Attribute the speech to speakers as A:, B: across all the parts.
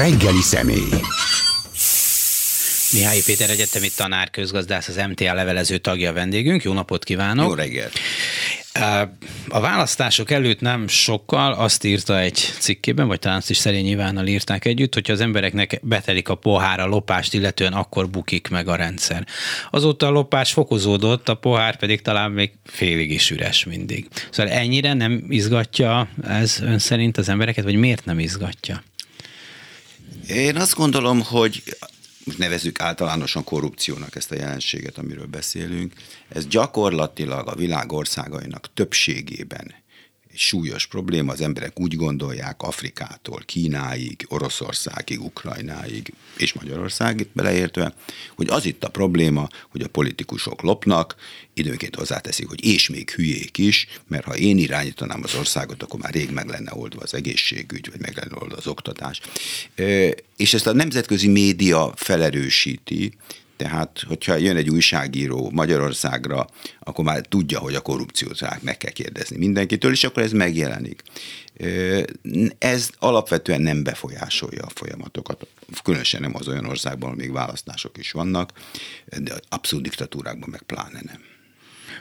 A: reggeli személy.
B: Mihály Péter egyetemi tanár, közgazdász, az MTA levelező tagja vendégünk. Jó napot kívánok!
C: Jó reggelt!
B: A választások előtt nem sokkal azt írta egy cikkében, vagy talán azt is Szerény Ivánnal írták együtt, hogyha az embereknek betelik a pohár a lopást, illetően akkor bukik meg a rendszer. Azóta a lopás fokozódott, a pohár pedig talán még félig is üres mindig. Szóval ennyire nem izgatja ez ön szerint az embereket, vagy miért nem izgatja?
C: Én azt gondolom, hogy nevezük általánosan korrupciónak ezt a jelenséget, amiről beszélünk, ez gyakorlatilag a világ országainak többségében súlyos probléma, az emberek úgy gondolják Afrikától, Kínáig, Oroszországig, Ukrajnáig és Magyarországig beleértve, hogy az itt a probléma, hogy a politikusok lopnak, időnként hozzáteszik, hogy és még hülyék is, mert ha én irányítanám az országot, akkor már rég meg lenne oldva az egészségügy, vagy meg lenne oldva az oktatás. És ezt a nemzetközi média felerősíti, tehát, hogyha jön egy újságíró Magyarországra, akkor már tudja, hogy a korrupciót meg kell kérdezni mindenkitől, és akkor ez megjelenik. Ez alapvetően nem befolyásolja a folyamatokat, különösen nem az olyan országban, még választások is vannak, de abszolút diktatúrákban meg pláne nem.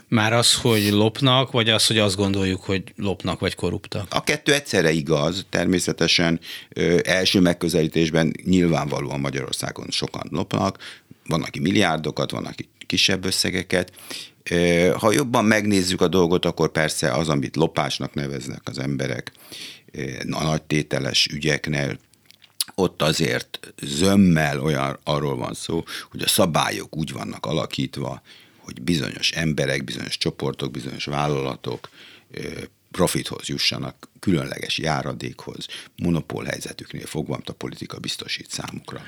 B: Már az, hogy lopnak, vagy az, hogy azt gondoljuk, hogy lopnak, vagy korruptak?
C: A kettő egyszerre igaz. Természetesen ö, első megközelítésben nyilvánvalóan Magyarországon sokan lopnak, van, aki milliárdokat, van, aki kisebb összegeket. Ha jobban megnézzük a dolgot, akkor persze az, amit lopásnak neveznek az emberek a nagy tételes ügyeknél, ott azért zömmel olyan arról van szó, hogy a szabályok úgy vannak alakítva, hogy bizonyos emberek, bizonyos csoportok, bizonyos vállalatok profithoz jussanak, különleges járadékhoz, monopól helyzetüknél fogva, amit a politika biztosít számukra.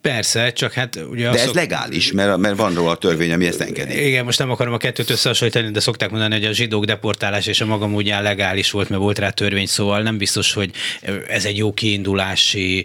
B: Persze, csak hát ugye...
C: De ez szok... legális, mert, mert van róla a törvény, ami ezt engedi.
B: Igen, most nem akarom a kettőt összehasonlítani, de szokták mondani, hogy a zsidók deportálás és a maga módján legális volt, mert volt rá törvény, szóval nem biztos, hogy ez egy jó kiindulási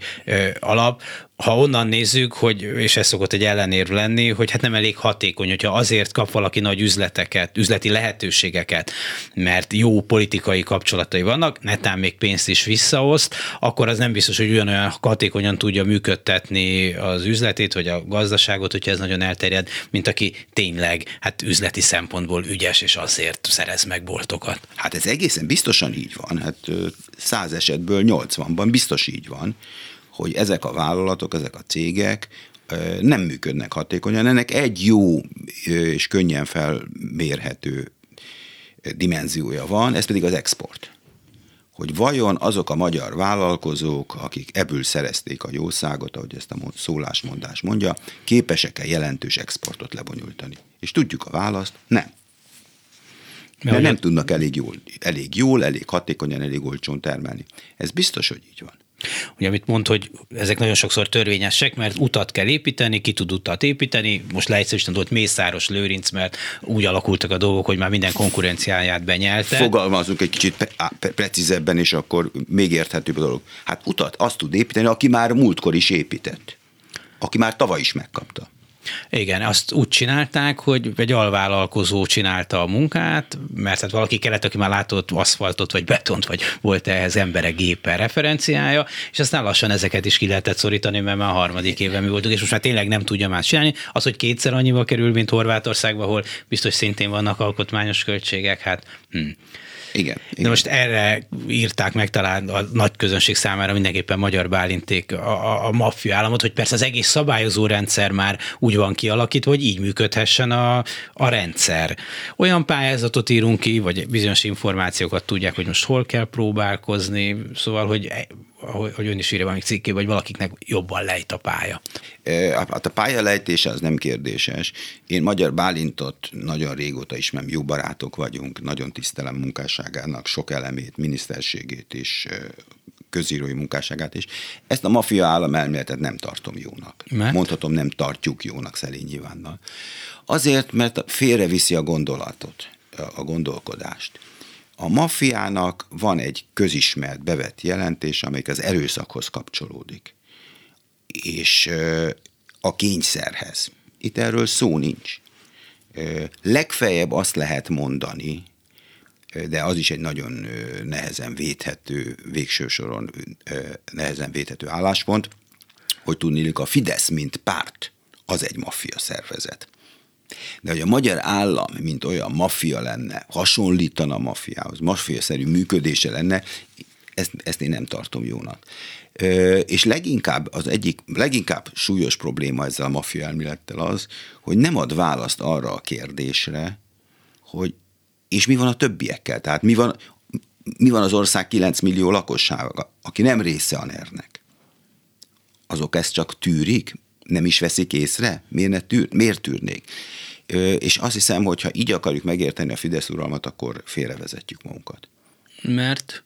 B: alap ha onnan nézzük, hogy, és ez szokott egy ellenérv lenni, hogy hát nem elég hatékony, hogyha azért kap valaki nagy üzleteket, üzleti lehetőségeket, mert jó politikai kapcsolatai vannak, netán még pénzt is visszaoszt, akkor az nem biztos, hogy ugyanolyan hatékonyan tudja működtetni az üzletét, vagy a gazdaságot, hogyha ez nagyon elterjed, mint aki tényleg hát üzleti szempontból ügyes, és azért szerez meg boltokat.
C: Hát ez egészen biztosan így van. Hát száz esetből 80-ban biztos így van hogy ezek a vállalatok, ezek a cégek nem működnek hatékonyan. Ennek egy jó és könnyen felmérhető dimenziója van, ez pedig az export. Hogy vajon azok a magyar vállalkozók, akik ebből szerezték a jószágot, ahogy ezt a szólásmondás mondja, képesek-e jelentős exportot lebonyolítani? És tudjuk a választ, nem. Mert, Mert nem tudnak elég jól, elég jól, elég hatékonyan, elég olcsón termelni. Ez biztos, hogy így van.
B: Ugye, amit mond, hogy ezek nagyon sokszor törvényesek, mert utat kell építeni, ki tud utat építeni, most leegyszerűsíteni volt Mészáros Lőrinc, mert úgy alakultak a dolgok, hogy már minden konkurenciáját benyelte.
C: Fogalmazunk egy kicsit pre- pre- precízebben, és akkor még érthetőbb a dolog. Hát utat azt tud építeni, aki már múltkor is épített. Aki már tavaly is megkapta.
B: Igen, azt úgy csinálták, hogy egy alvállalkozó csinálta a munkát, mert hát valaki kellett, aki már látott aszfaltot vagy betont, vagy volt ehhez emberek gépe referenciája, és aztán lassan ezeket is ki lehetett szorítani, mert már a harmadik éve mi voltunk, és most már tényleg nem tudja más csinálni. Az, hogy kétszer annyiba kerül, mint Horvátországban, ahol biztos szintén vannak alkotmányos költségek, hát hm.
C: Igen, igen.
B: De most erre írták meg talán a nagy közönség számára mindenképpen Magyar Bálinték a, a, a maffia államot, hogy persze az egész szabályozó rendszer már úgy van kialakítva, hogy így működhessen a, a rendszer. Olyan pályázatot írunk ki, vagy bizonyos információkat tudják, hogy most hol kell próbálkozni, szóval, hogy hogy ön is írja valami cikké, vagy valakiknek jobban lejt a pálya.
C: Hát a pálya lejtése az nem kérdéses. Én Magyar Bálintot nagyon régóta ismerem, jó barátok vagyunk, nagyon tisztelem munkásságának sok elemét, miniszterségét is, közírói munkásságát is. Ezt a mafia állam elméletet nem tartom jónak. Mert? Mondhatom, nem tartjuk jónak Szelényi Ivánnal. Azért, mert félreviszi a gondolatot, a gondolkodást. A maffiának van egy közismert, bevett jelentés, amelyik az erőszakhoz kapcsolódik, és a kényszerhez. Itt erről szó nincs. Legfeljebb azt lehet mondani, de az is egy nagyon nehezen védhető, végső soron nehezen védhető álláspont, hogy tudnélik a Fidesz, mint párt, az egy maffia szervezet. De hogy a magyar állam, mint olyan maffia lenne, hasonlítana a maffiához, maffia-szerű működése lenne, ezt, ezt én nem tartom jónak. Ö, és leginkább az egyik, leginkább súlyos probléma ezzel a maffia elmélettel az, hogy nem ad választ arra a kérdésre, hogy és mi van a többiekkel? Tehát mi van, mi van az ország 9 millió lakossága, aki nem része a NER-nek? Azok ezt csak tűrik? Nem is veszik észre? Miért, ne tűr, miért tűrnék? És azt hiszem, hogy ha így akarjuk megérteni a Fidesz uralmat, akkor félrevezetjük magunkat.
B: Mert?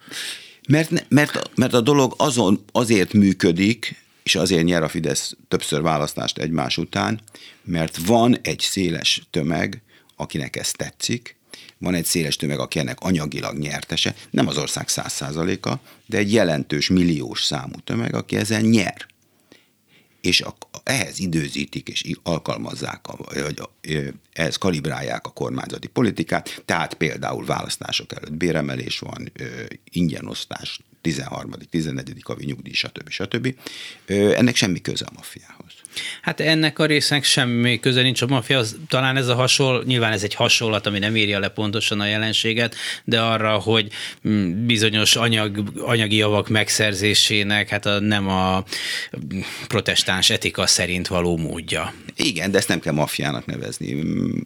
C: Mert, mert, mert a dolog azon azért működik, és azért nyer a Fidesz többször választást egymás után, mert van egy széles tömeg, akinek ez tetszik, van egy széles tömeg, aki ennek anyagilag nyertese, nem az ország száz százaléka, de egy jelentős milliós számú tömeg, aki ezen nyer. És a, ehhez időzítik és alkalmazzák, a, vagy a, ehhez kalibrálják a kormányzati politikát, tehát például választások előtt béremelés van, ingyenosztás, 13., 14. havi nyugdíj, stb. stb. Ennek semmi köze a maffiához.
B: Hát ennek a résznek semmi köze nincs a mafia, talán ez a hasonló, nyilván ez egy hasonlat, ami nem írja le pontosan a jelenséget, de arra, hogy mm, bizonyos anyag, anyagi javak megszerzésének hát a, nem a protestáns etika szerint való módja.
C: Igen, de ezt nem kell mafiának nevezni. Mm,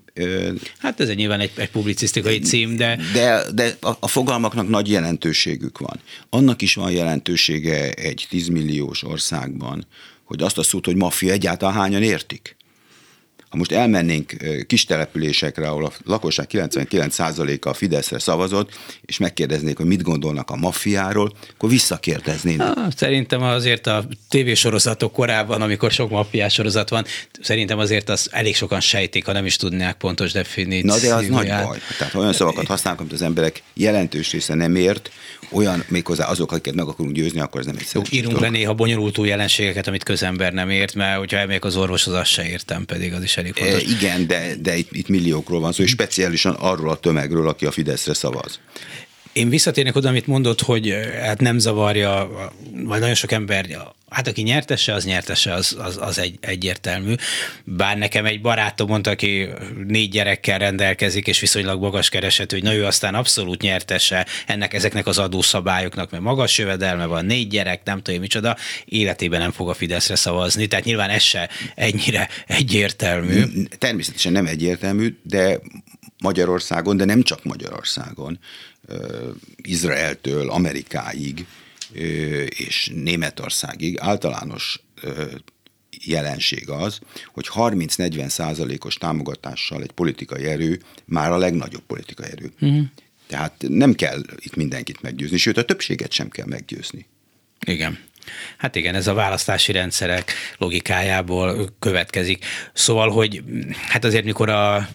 B: hát ez egy nyilván egy, egy publicisztikai cím, de...
C: De, de a, a fogalmaknak nagy jelentőségük van. Annak is van jelentősége egy 10 milliós országban, hogy azt a szót, hogy maffia egyáltalán hányan értik. Ha most elmennénk kis településekre, ahol a lakosság 99%-a a Fideszre szavazott, és megkérdeznék, hogy mit gondolnak a maffiáról, akkor visszakérdeznének.
B: Ah, szerintem azért a tévésorozatok korában, amikor sok maffiás sorozat van, szerintem azért az elég sokan sejtik, ha nem is tudnák pontos definíciót.
C: Na de az nagy baj. Tehát olyan szavakat használnak, amit az emberek jelentős része nem ért, olyan méghozzá azok, akiket meg akarunk győzni, akkor ez nem egy
B: Jó, Írunk le néha bonyolultú jelenségeket, amit közember nem ért, mert hogyha elmegyek az orvoshoz, azt se értem, pedig az is elég fontos.
C: E, igen, de, de itt, itt milliókról van szó, és speciálisan arról a tömegről, aki a Fideszre szavaz.
B: Én visszatérnék oda, amit mondott, hogy hát nem zavarja, vagy nagyon sok ember, hát aki nyertese, az nyertese, az, az, az egy, egyértelmű. Bár nekem egy barátom mondta, aki négy gyerekkel rendelkezik, és viszonylag magas keresető, hogy na ő aztán abszolút nyertese ennek, ezeknek az adószabályoknak, mert magas jövedelme van, négy gyerek, nem tudom micsoda, életében nem fog a Fideszre szavazni. Tehát nyilván ez se ennyire egyértelmű.
C: Természetesen nem egyértelmű, de Magyarországon, de nem csak Magyarországon Izraeltől Amerikáig és Németországig általános jelenség az, hogy 30-40 százalékos támogatással egy politikai erő már a legnagyobb politikai erő. Uh-huh. Tehát nem kell itt mindenkit meggyőzni, sőt a többséget sem kell meggyőzni.
B: Igen. Hát igen, ez a választási rendszerek logikájából következik. Szóval, hogy hát azért mikor a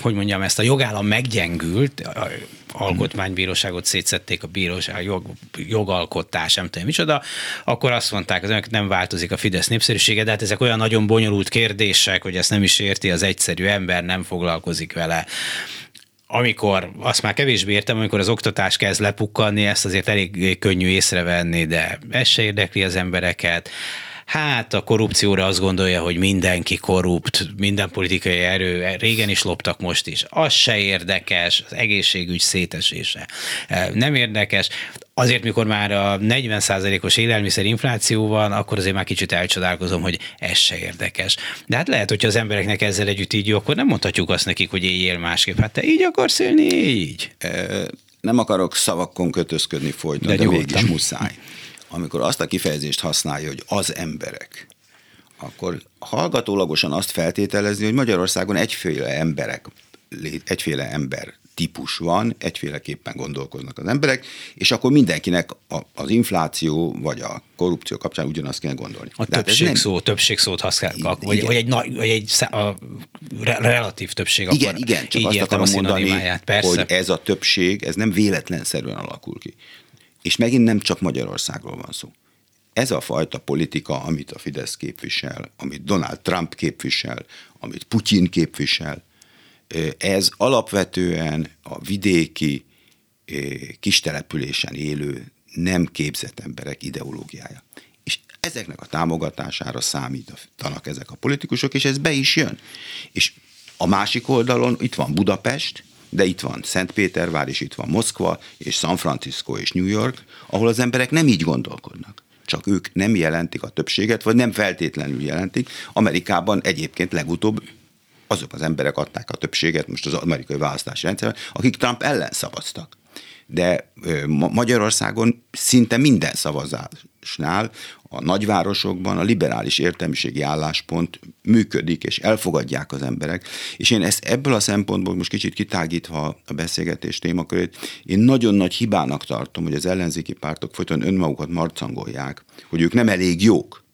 B: hogy mondjam, ezt a jogállam meggyengült, a alkotmánybíróságot szétszették a bíróság, jog, jogalkotás, nem tudom micsoda, akkor azt mondták, hogy nem változik a Fidesz népszerűsége, de hát ezek olyan nagyon bonyolult kérdések, hogy ezt nem is érti az egyszerű ember, nem foglalkozik vele. Amikor, azt már kevésbé értem, amikor az oktatás kezd lepukkanni, ezt azért elég könnyű észrevenni, de ez se érdekli az embereket hát a korrupcióra azt gondolja, hogy mindenki korrupt, minden politikai erő, régen is loptak, most is. Az se érdekes, az egészségügy szétesése e, nem érdekes. Azért, mikor már a 40%-os élelmiszer infláció van, akkor azért már kicsit elcsodálkozom, hogy ez se érdekes. De hát lehet, hogyha az embereknek ezzel együtt így akkor nem mondhatjuk azt nekik, hogy éljél másképp. Hát te így akarsz élni, így.
C: Nem akarok szavakon kötözködni folyton, de, de mégis muszáj amikor azt a kifejezést használja, hogy az emberek, akkor hallgatólagosan azt feltételezni, hogy Magyarországon egyféle emberek, egyféle ember típus van, egyféleképpen gondolkoznak az emberek, és akkor mindenkinek a, az infláció vagy a korrupció kapcsán ugyanazt kell gondolni.
B: A De hát többség nem... szó, többség szót használják, vagy, vagy egy, vagy egy szá, a relatív többség.
C: Igen, akkor igen, csak azt akarom mondani, hogy ez a többség, ez nem véletlenszerűen alakul ki. És megint nem csak Magyarországról van szó. Ez a fajta politika, amit a Fidesz képvisel, amit Donald Trump képvisel, amit Putyin képvisel, Ez alapvetően a vidéki kistelepülésen élő nem képzett emberek ideológiája. És ezeknek a támogatására számítanak ezek a politikusok, és ez be is jön. És a másik oldalon itt van Budapest, de itt van Szentpétervár, és itt van Moszkva, és San Francisco, és New York, ahol az emberek nem így gondolkodnak. Csak ők nem jelentik a többséget, vagy nem feltétlenül jelentik. Amerikában egyébként legutóbb azok az emberek adták a többséget most az amerikai választási rendszerben, akik Trump ellen szavaztak de Magyarországon szinte minden szavazásnál a nagyvárosokban a liberális értelmiségi álláspont működik, és elfogadják az emberek. És én ezt ebből a szempontból most kicsit kitágítva a beszélgetés témakörét, én nagyon nagy hibának tartom, hogy az ellenzéki pártok folyton önmagukat marcangolják, hogy ők nem elég jók,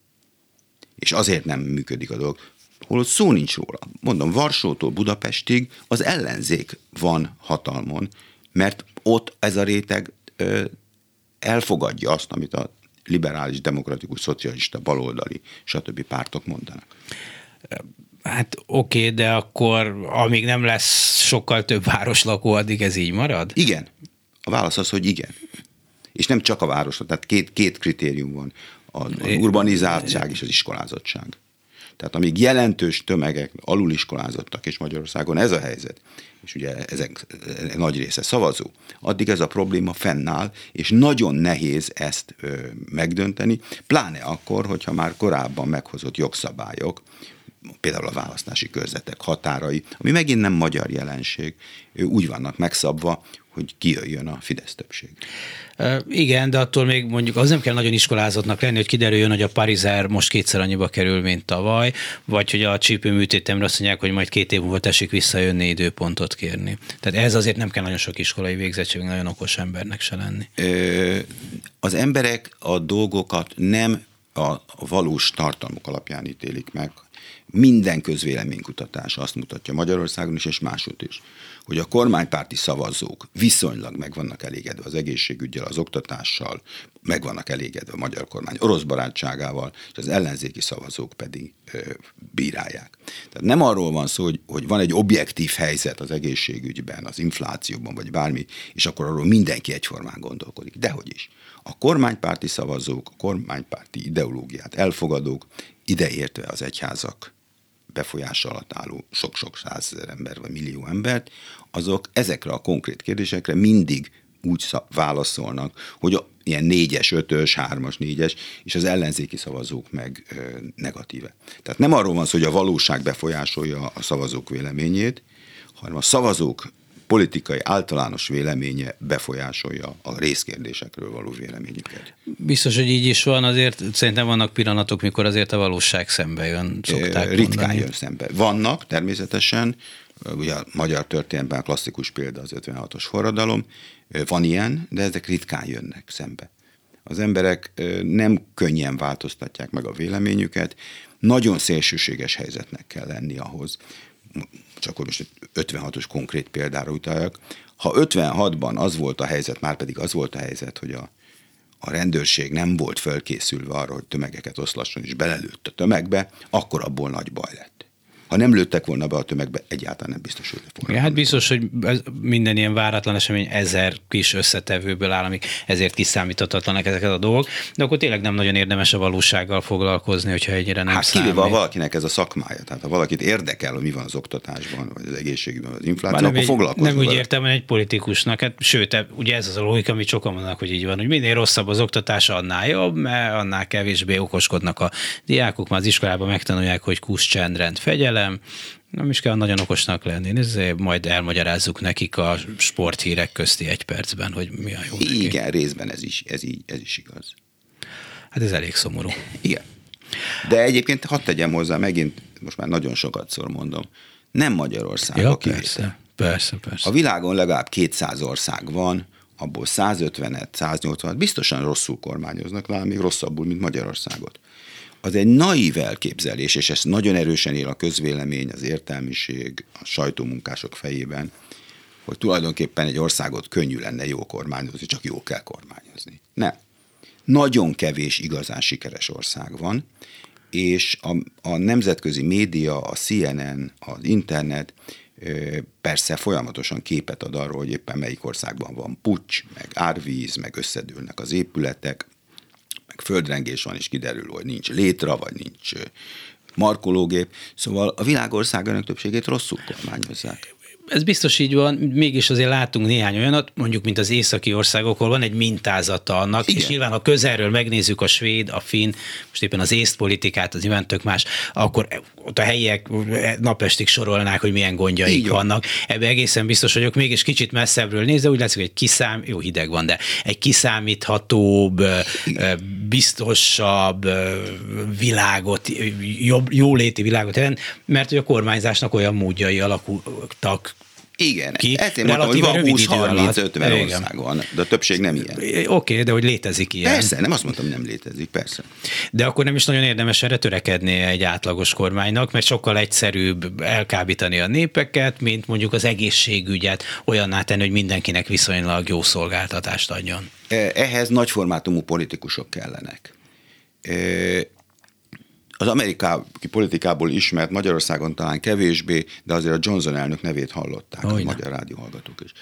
C: és azért nem működik a dolog holott szó nincs róla. Mondom, Varsótól Budapestig az ellenzék van hatalmon, mert ott ez a réteg elfogadja azt, amit a liberális, demokratikus, szocialista, baloldali, stb. pártok mondanak.
B: Hát oké, okay, de akkor amíg nem lesz sokkal több városlakó, addig ez így marad?
C: Igen. A válasz az, hogy igen. És nem csak a városra, tehát két, két kritérium van. A, a urbanizáltság és az iskolázottság. Tehát amíg jelentős tömegek aluliskolázottak, és Magyarországon ez a helyzet, és ugye ezek nagy része szavazó, addig ez a probléma fennáll, és nagyon nehéz ezt ö, megdönteni, pláne akkor, hogyha már korábban meghozott jogszabályok, például a választási körzetek határai, ami megint nem magyar jelenség, úgy vannak megszabva, hogy kijöjjön a Fidesz többség.
B: Igen, de attól még mondjuk az nem kell nagyon iskolázottnak lenni, hogy kiderüljön, hogy a Parizer most kétszer annyiba kerül, mint tavaly, vagy hogy a csípőműtétemre azt mondják, hogy majd két év múlva tessék visszajönni időpontot kérni. Tehát ez azért nem kell nagyon sok iskolai végzettség, nagyon okos embernek se lenni.
C: Az emberek a dolgokat nem a valós tartalmuk alapján ítélik meg, minden közvéleménykutatás azt mutatja Magyarországon is, és máshogy is, hogy a kormánypárti szavazók viszonylag meg vannak elégedve az egészségügyel, az oktatással, meg vannak elégedve a magyar kormány orosz barátságával, és az ellenzéki szavazók pedig ö, bírálják. Tehát nem arról van szó, hogy, hogy van egy objektív helyzet az egészségügyben, az inflációban, vagy bármi, és akkor arról mindenki egyformán gondolkodik. Dehogy is. A kormánypárti szavazók, a kormánypárti ideológiát elfogadók, ideértve az egyházak befolyás alatt álló sok-sok százezer ember vagy millió embert, azok ezekre a konkrét kérdésekre mindig úgy válaszolnak, hogy a, ilyen négyes, ötös, hármas, négyes, és az ellenzéki szavazók meg ö, negatíve. Tehát nem arról van szó, hogy a valóság befolyásolja a szavazók véleményét, hanem a szavazók politikai általános véleménye befolyásolja a részkérdésekről való véleményüket.
B: Biztos, hogy így is van, azért szerintem vannak pillanatok, mikor azért a valóság szembe jön, szokták
C: Ritkán mondani. jön szembe. Vannak természetesen, ugye a magyar történelemben klasszikus példa az 56-os forradalom, van ilyen, de ezek ritkán jönnek szembe. Az emberek nem könnyen változtatják meg a véleményüket, nagyon szélsőséges helyzetnek kell lenni ahhoz, csak akkor most 56-os konkrét példára utaljak, ha 56-ban az volt a helyzet, már pedig az volt a helyzet, hogy a, a rendőrség nem volt fölkészülve arra, hogy tömegeket oszlasson, és belelőtt a tömegbe, akkor abból nagy baj lett ha nem lőttek volna be a tömegbe, egyáltalán nem biztos, hogy
B: volna. Ja, hát biztos, hogy minden ilyen váratlan esemény ezer kis összetevőből áll, amik ezért kiszámíthatatlanak ezeket a dolgok, de akkor tényleg nem nagyon érdemes a valósággal foglalkozni, hogyha egyre nem
C: Hát kivéve valakinek ez a szakmája, tehát ha valakit érdekel, hogy mi van az oktatásban, vagy az egészségügyben, az infláció, akkor foglalkozni.
B: Nem úgy értem, hogy egy politikusnak, hát sőt, ugye ez az a logika, amit sokan mondanak, hogy így van, hogy minél rosszabb az oktatás, annál jobb, mert annál kevésbé okoskodnak a diákok, már az iskolában megtanulják, hogy kusz csendrend, fegyelem, velem, nem is kell nagyon okosnak lenni, ezért majd elmagyarázzuk nekik a sporthírek közti egy percben, hogy mi a jó
C: Igen, neki. részben ez is, ez, így, ez is igaz.
B: Hát ez elég szomorú.
C: Igen. De egyébként hadd tegyem hozzá, megint most már nagyon sokat szor mondom, nem Magyarország
B: ja, a persze, persze, persze.
C: A világon legalább 200 ország van, abból 150-et, 180-et biztosan rosszul kormányoznak, talán még rosszabbul, mint Magyarországot az egy naív elképzelés, és ez nagyon erősen él a közvélemény, az értelmiség, a sajtómunkások fejében, hogy tulajdonképpen egy országot könnyű lenne jó kormányozni, csak jó kell kormányozni. Nem. Nagyon kevés igazán sikeres ország van, és a, a nemzetközi média, a CNN, az internet persze folyamatosan képet ad arról, hogy éppen melyik országban van pucs, meg árvíz, meg összedőlnek az épületek, meg földrengés van, és kiderül, hogy nincs létra, vagy nincs markológép. Szóval a világországának többségét rosszul kormányozzák
B: ez biztos így van, mégis azért látunk néhány olyanat, mondjuk, mint az északi országokról van egy mintázata annak, Igen. és nyilván, ha közelről megnézzük a svéd, a finn, most éppen az észt politikát, az nyilván tök más, akkor ott a helyiek napestig sorolnák, hogy milyen gondjaik így vannak. Ebbe egészen biztos vagyok, mégis kicsit messzebbről nézve, úgy látszik, hogy egy kiszám, jó hideg van, de egy kiszámíthatóbb, biztosabb világot, jobb, jóléti világot jelent, mert hogy a kormányzásnak olyan módjai alakultak
C: igen, ki. Ezért mondtam, hogy van 20-30-50 ország van, de a többség nem ilyen. Oké,
B: okay, de hogy létezik ilyen.
C: Persze, nem azt mondtam, hogy nem létezik, persze.
B: De akkor nem is nagyon érdemes erre törekedni egy átlagos kormánynak, mert sokkal egyszerűbb elkábítani a népeket, mint mondjuk az egészségügyet olyanná tenni, hogy mindenkinek viszonylag jó szolgáltatást adjon.
C: Ehhez nagyformátumú politikusok kellenek az amerikai politikából ismert Magyarországon talán kevésbé, de azért a Johnson elnök nevét hallották Olyan. a magyar rádióhallgatók is.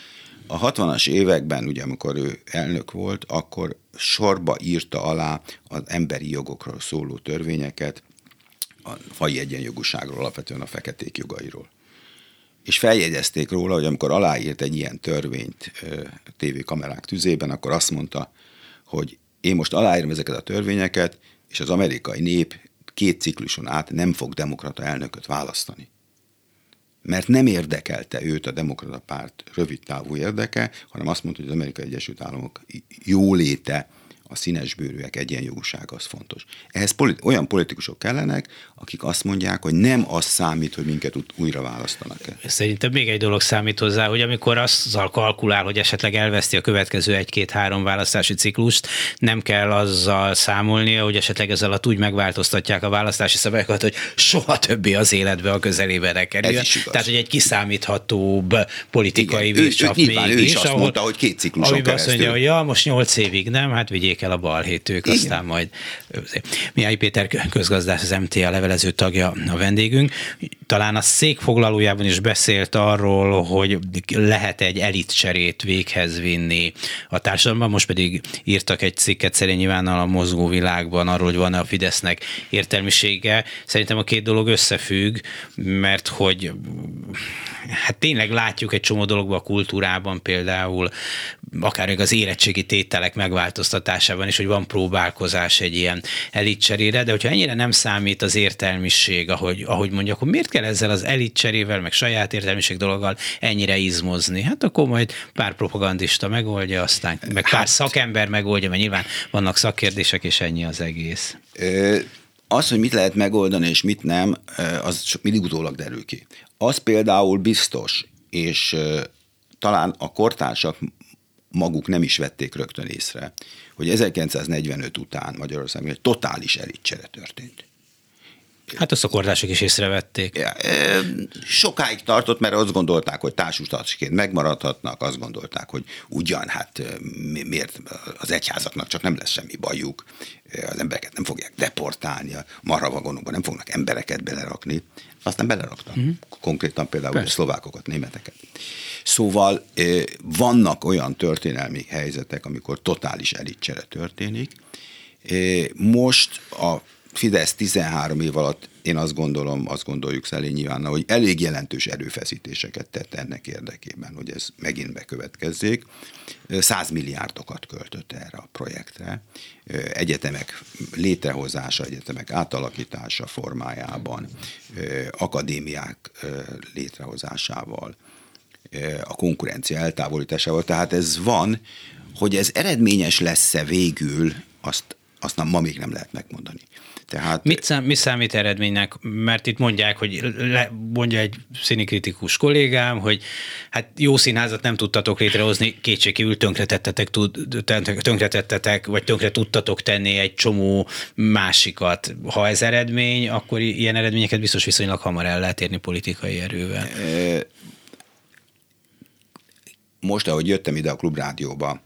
C: A 60-as években, ugye amikor ő elnök volt, akkor sorba írta alá az emberi jogokról szóló törvényeket, a fai egyenjogúságról, alapvetően a feketék jogairól. És feljegyezték róla, hogy amikor aláírt egy ilyen törvényt tévékamerák tüzében, akkor azt mondta, hogy én most aláírom ezeket a törvényeket, és az amerikai nép két cikluson át nem fog demokrata elnököt választani. Mert nem érdekelte őt a demokrata párt rövid távú érdeke, hanem azt mondta, hogy az Amerikai Egyesült Államok jóléte a színesbőrűek egyenjogúság az fontos. Ehhez politi- olyan politikusok kellenek, akik azt mondják, hogy nem az számít, hogy minket újra választanak
B: -e. Szerintem még egy dolog számít hozzá, hogy amikor azzal kalkulál, hogy esetleg elveszti a következő egy-két-három választási ciklust, nem kell azzal számolnia, hogy esetleg ezzel a úgy megváltoztatják a választási szabályokat, hogy soha többé az életbe a közelébe ne kerüljön. Tehát, hogy egy kiszámíthatóbb politikai Igen,
C: ő, ő, mégis, ő is azt ahol, mondta, hogy két cikluson keresztül. azt mondja,
B: hogy ja, most nyolc évig nem, hát vigyék vigyék el a balhétők, Igen. aztán majd Mihály Péter közgazdász, az MTA levelező tagja a vendégünk. Talán a székfoglalójában is beszélt arról, hogy lehet egy elitcserét véghez vinni a társadalomban, most pedig írtak egy cikket szerint nyilván a mozgó világban arról, hogy van-e a Fidesznek értelmisége. Szerintem a két dolog összefügg, mert hogy hát tényleg látjuk egy csomó dologban a kultúrában például, akár még az érettségi tételek megváltoztatásában is, hogy van próbálkozás egy ilyen elitcserére, de hogyha ennyire nem számít az értelmiség, ahogy, ahogy mondja, akkor miért kell ezzel az elitcserével, meg saját értelmiség dologgal ennyire izmozni? Hát akkor majd pár propagandista megoldja, aztán meg pár hát, szakember megoldja, mert nyilván vannak szakkérdések, és ennyi az egész.
C: Az, hogy mit lehet megoldani és mit nem, az mindig utólag derül ki. Az például biztos, és talán a kortársak maguk nem is vették rögtön észre, hogy 1945 után Magyarországon egy totális elitcsere történt.
B: Hát a szokortások is észrevették.
C: Ja, sokáig tartott, mert azt gondolták, hogy társustartásként megmaradhatnak, azt gondolták, hogy ugyan, hát miért az egyházaknak csak nem lesz semmi bajuk, az embereket nem fogják deportálni, a marhavagonokban nem fognak embereket belerakni. Aztán beleraktak. Uh-huh. Konkrétan például a szlovákokat, németeket. Szóval vannak olyan történelmi helyzetek, amikor totális elitcsere történik. Most a Fidesz 13 év alatt én azt gondolom, azt gondoljuk Szelé nyilván, hogy elég jelentős erőfeszítéseket tett ennek érdekében, hogy ez megint bekövetkezzék. 100 milliárdokat költött erre a projektre. Egyetemek létrehozása, egyetemek átalakítása formájában, akadémiák létrehozásával, a konkurencia eltávolításával. Tehát ez van, hogy ez eredményes lesz-e végül, azt, azt nem, ma még nem lehet megmondani.
B: Tehát, Mit szám, mi számít eredménynek? Mert itt mondják, hogy le, mondja egy színikritikus kollégám, hogy hát jó színházat nem tudtatok létrehozni, kétségkívül tönkretettetek, tönkretettetek, vagy tönkre tudtatok tenni egy csomó másikat. Ha ez eredmény, akkor ilyen eredményeket biztos viszonylag hamar el lehet érni politikai erővel.
C: Most, ahogy jöttem ide a klubrádióba,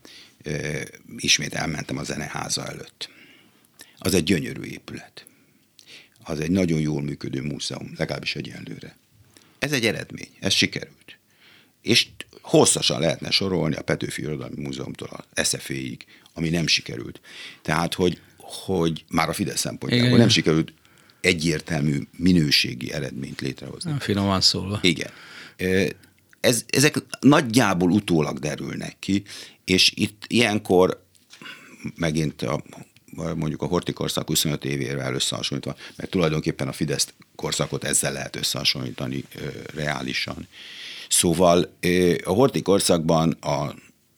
C: ismét elmentem a zeneháza előtt az egy gyönyörű épület. Az egy nagyon jól működő múzeum, legalábbis egyenlőre. Ez egy eredmény, ez sikerült. És hosszasan lehetne sorolni a Petőfi Irodalmi Múzeumtól a SZF-ig, ami nem sikerült. Tehát, hogy, hogy már a Fidesz szempontjából Igen, nem sikerült egyértelmű minőségi eredményt létrehozni.
B: Finoman szólva.
C: Igen. Ez, ezek nagyjából utólag derülnek ki, és itt ilyenkor megint a, mondjuk a Horti korszak 25 évével összehasonlítva, mert tulajdonképpen a Fidesz korszakot ezzel lehet összehasonlítani ö, reálisan. Szóval ö, a Horti korszakban a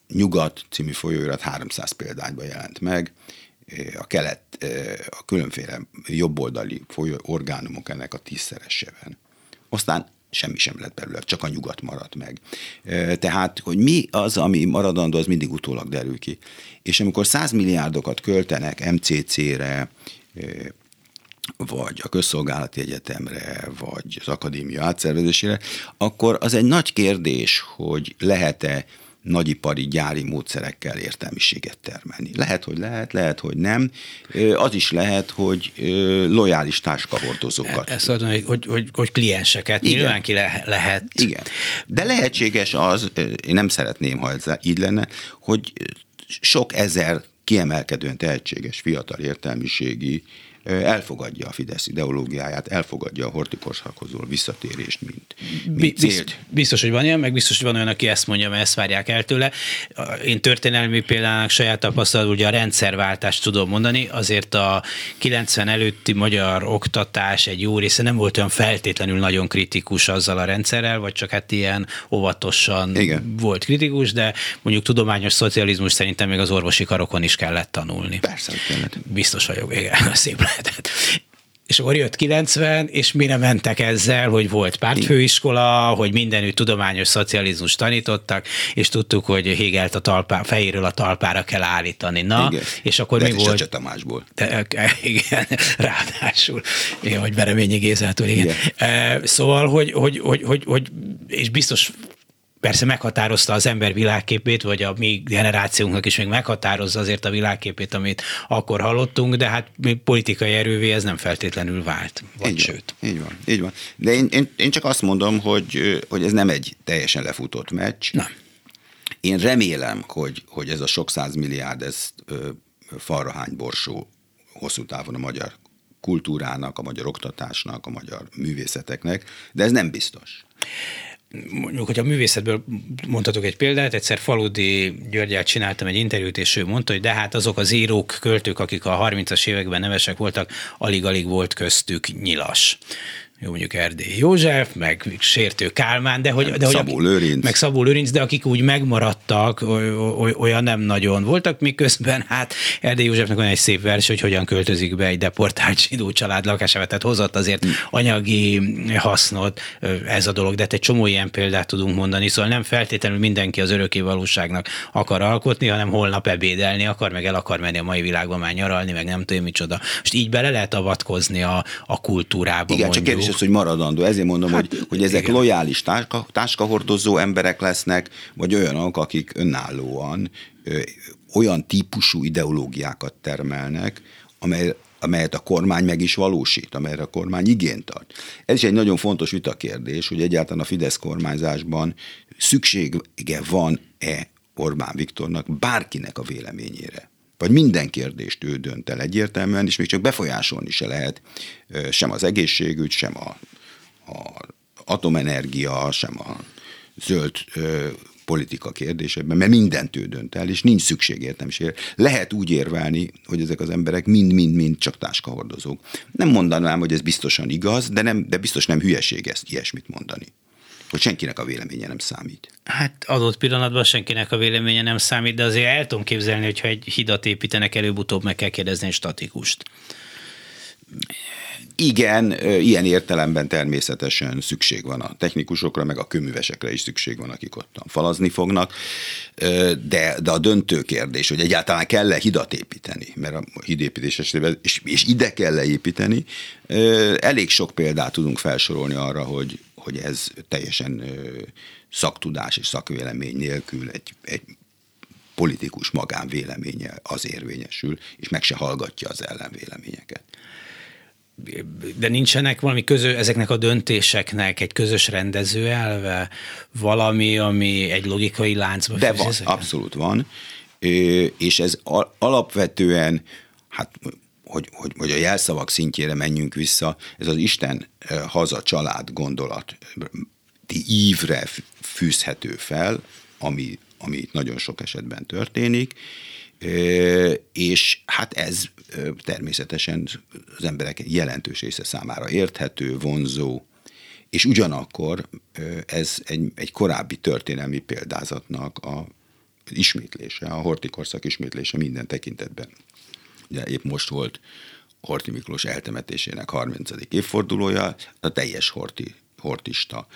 C: Nyugat című folyóirat 300 példányban jelent meg, a kelet, a különféle jobboldali orgánumok ennek a tízszeresében. Aztán semmi sem lett belőle, csak a nyugat maradt meg. Tehát, hogy mi az, ami maradandó, az mindig utólag derül ki. És amikor 100 milliárdokat költenek MCC-re, vagy a közszolgálati egyetemre, vagy az akadémia átszervezésére, akkor az egy nagy kérdés, hogy lehet-e nagyipari gyári módszerekkel értelmiséget termelni. Lehet, hogy lehet, lehet, hogy nem. Az is lehet, hogy lojális táskahordozókat.
B: Ezt mondom, hogy, hogy, hogy, hogy klienseket Igen. nyilván ki le, lehet.
C: Igen. De lehetséges az, én nem szeretném, ha ez így lenne, hogy sok ezer kiemelkedően tehetséges fiatal értelmiségi elfogadja a Fidesz ideológiáját, elfogadja a hortikorszakhoz visszatérést, mint, mint célt.
B: Biztos, hogy van ilyen, meg biztos, hogy van olyan, aki ezt mondja, mert ezt várják el tőle. Én történelmi példának saját tapasztalat, ugye a rendszerváltást tudom mondani, azért a 90 előtti magyar oktatás egy jó része nem volt olyan feltétlenül nagyon kritikus azzal a rendszerrel, vagy csak hát ilyen óvatosan Igen. volt kritikus, de mondjuk tudományos szocializmus szerintem még az orvosi karokon is kellett tanulni.
C: Persze, kellett.
B: Biztos vagyok, igen, szép lehetett. És akkor jött 90, és mire mentek ezzel, hogy volt pártfőiskola, hogy mindenütt tudományos szocializmus tanítottak, és tudtuk, hogy Hegelt a talpá, fejéről a talpára kell állítani. Na,
C: igen.
B: és akkor
C: De
B: mi volt?
C: Csacsa Tamásból.
B: De, igen, ráadásul. Igen, hogy Bereményi Gézától, igen. igen. E, szóval, hogy, hogy, hogy, hogy, hogy, és biztos persze meghatározta az ember világképét, vagy a mi generációnknak is még meghatározza azért a világképét, amit akkor hallottunk, de hát politikai erővé ez nem feltétlenül vált. Vagy
C: így
B: sőt.
C: Van, így van, így van. De én, én, én csak azt mondom, hogy, hogy ez nem egy teljesen lefutott meccs.
B: Nem.
C: Én remélem, hogy, hogy ez a sok milliárd, ez falrahány borsó hosszú távon a magyar kultúrának, a magyar oktatásnak, a magyar művészeteknek, de ez nem biztos
B: mondjuk, hogy a művészetből mondhatok egy példát, egyszer Faludi Györgyel csináltam egy interjút, és ő mondta, hogy de hát azok az írók, költők, akik a 30-as években nevesek voltak, alig-alig volt köztük nyilas jó mondjuk Erdély József, meg Sértő Kálmán, de hogy... De
C: Szabó hogy, Lőrinc.
B: Meg Szabó Lőrinc, de akik úgy megmaradtak, olyan nem nagyon voltak, miközben hát Erdély Józsefnek van egy szép vers, hogy hogyan költözik be egy deportált zsidó család lakásába, tehát hozott azért anyagi hasznot ez a dolog, de hát egy csomó ilyen példát tudunk mondani, szóval nem feltétlenül mindenki az örökké valóságnak akar alkotni, hanem holnap ebédelni akar, meg el akar menni a mai világban már nyaralni, meg nem tudom micsoda. Most így bele lehet avatkozni a, a kultúrába.
C: Igen, mondjuk. csak az, hogy maradandó. Ezért mondom, hát, hogy, hogy ezek igen. lojális táska, táskahordozó emberek lesznek, vagy olyanok, akik önállóan ö, olyan típusú ideológiákat termelnek, amely, amelyet a kormány meg is valósít, amelyre a kormány igényt tart. Ez is egy nagyon fontos vitakérdés, hogy egyáltalán a Fidesz kormányzásban szüksége van-e Orbán Viktornak bárkinek a véleményére vagy minden kérdést ő dönt el egyértelműen, és még csak befolyásolni se lehet sem az egészségügy, sem a, a atomenergia, sem a zöld ö, politika kérdésében, mert mindent ő dönt el, és nincs szükség értelmiségre. Lehet úgy érvelni, hogy ezek az emberek mind-mind-mind csak táskahordozók. Nem mondanám, hogy ez biztosan igaz, de, nem, de biztos nem hülyeség ezt ilyesmit mondani hogy senkinek a véleménye nem számít.
B: Hát adott pillanatban senkinek a véleménye nem számít, de azért el tudom képzelni, hogyha egy hidat építenek, előbb-utóbb meg kell kérdezni egy statikust.
C: Igen, ilyen értelemben természetesen szükség van a technikusokra, meg a köművesekre is szükség van, akik ott falazni fognak, de, de a döntő kérdés, hogy egyáltalán kell-e hidat építeni, mert a hidépítés esetében, és, és ide kell-e építeni, elég sok példát tudunk felsorolni arra, hogy, hogy ez teljesen szaktudás és szakvélemény nélkül egy, egy politikus magánvéleménye az érvényesül, és meg se hallgatja az ellenvéleményeket.
B: de nincsenek valami közö, ezeknek a döntéseknek egy közös rendező elve, valami, ami egy logikai láncba
C: De van, ezeket? abszolút van, és ez alapvetően, hát hogy, hogy, hogy a jelszavak szintjére menjünk vissza, ez az Isten haza család gondolat ívre fűzhető fel, ami, ami nagyon sok esetben történik, és hát ez természetesen az emberek jelentős része számára érthető, vonzó, és ugyanakkor ez egy, egy korábbi történelmi példázatnak a ismétlése, a hortikorszak ismétlése minden tekintetben. Ugye épp most volt Horti Miklós eltemetésének 30. évfordulója, a teljes horti, hortista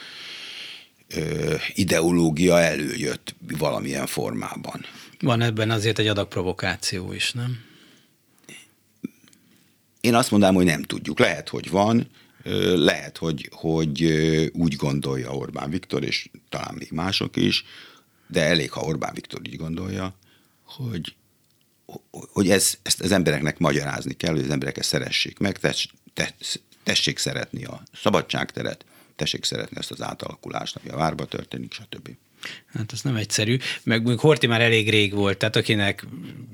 C: ideológia előjött valamilyen formában.
B: Van ebben azért egy adag provokáció is, nem?
C: Én azt mondanám, hogy nem tudjuk. Lehet, hogy van, lehet, hogy, hogy úgy gondolja Orbán Viktor, és talán még mások is, de elég, ha Orbán Viktor így gondolja, hogy, hogy ez, ezt az embereknek magyarázni kell, hogy az emberek ezt szeressék meg, tess, tessék szeretni a szabadságteret, tessék szeretni ezt az átalakulást, ami a várba történik, stb.
B: Hát ez nem egyszerű. Meg még Horti már elég rég volt, tehát akinek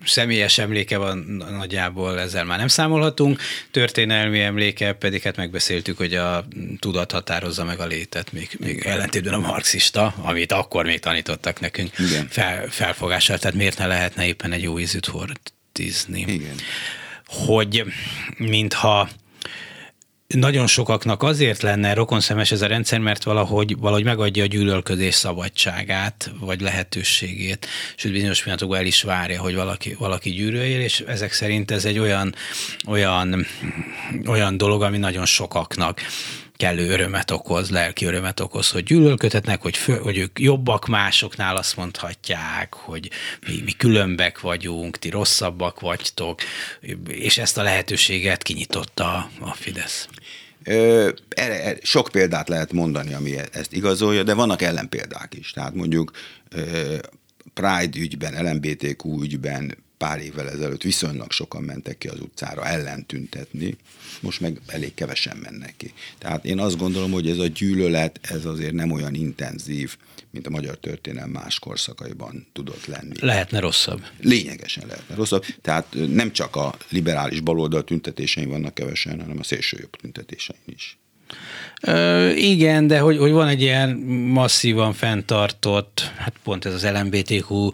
B: személyes emléke van nagyjából, ezzel már nem számolhatunk. Történelmi emléke pedig hát megbeszéltük, hogy a tudat határozza meg a létet, még, még ellentétben a marxista, amit akkor még tanítottak nekünk Igen. Fel, felfogással, tehát miért ne lehetne éppen egy jó ízűt hortizni.
C: Igen.
B: Hogy mintha nagyon sokaknak azért lenne rokonszemes ez a rendszer, mert valahogy, valahogy megadja a gyűlölködés szabadságát, vagy lehetőségét, sőt bizonyos pillanatokban el is várja, hogy valaki, valaki gyűlöljél, és ezek szerint ez egy olyan, olyan, olyan dolog, ami nagyon sokaknak kellő örömet okoz, lelki örömet okoz, hogy gyűlölködhetnek, hogy, fő, hogy ők jobbak másoknál, azt mondhatják, hogy mi, mi különbek vagyunk, ti rosszabbak vagytok, és ezt a lehetőséget kinyitotta a Fidesz.
C: Ö, erre, sok példát lehet mondani, ami ezt igazolja, de vannak ellenpéldák is. Tehát mondjuk ö, Pride ügyben, LMBTQ ügyben pár évvel ezelőtt viszonylag sokan mentek ki az utcára ellentüntetni, most meg elég kevesen mennek ki. Tehát én azt gondolom, hogy ez a gyűlölet, ez azért nem olyan intenzív, mint a magyar történelem más korszakaiban tudott lenni.
B: Lehetne rosszabb.
C: Lényegesen lehetne rosszabb. Tehát nem csak a liberális baloldal tüntetésein vannak kevesen, hanem a szélsőjobb tüntetésein is.
B: Ö, igen, de hogy, hogy van egy ilyen masszívan fenntartott, hát pont ez az LMBTQ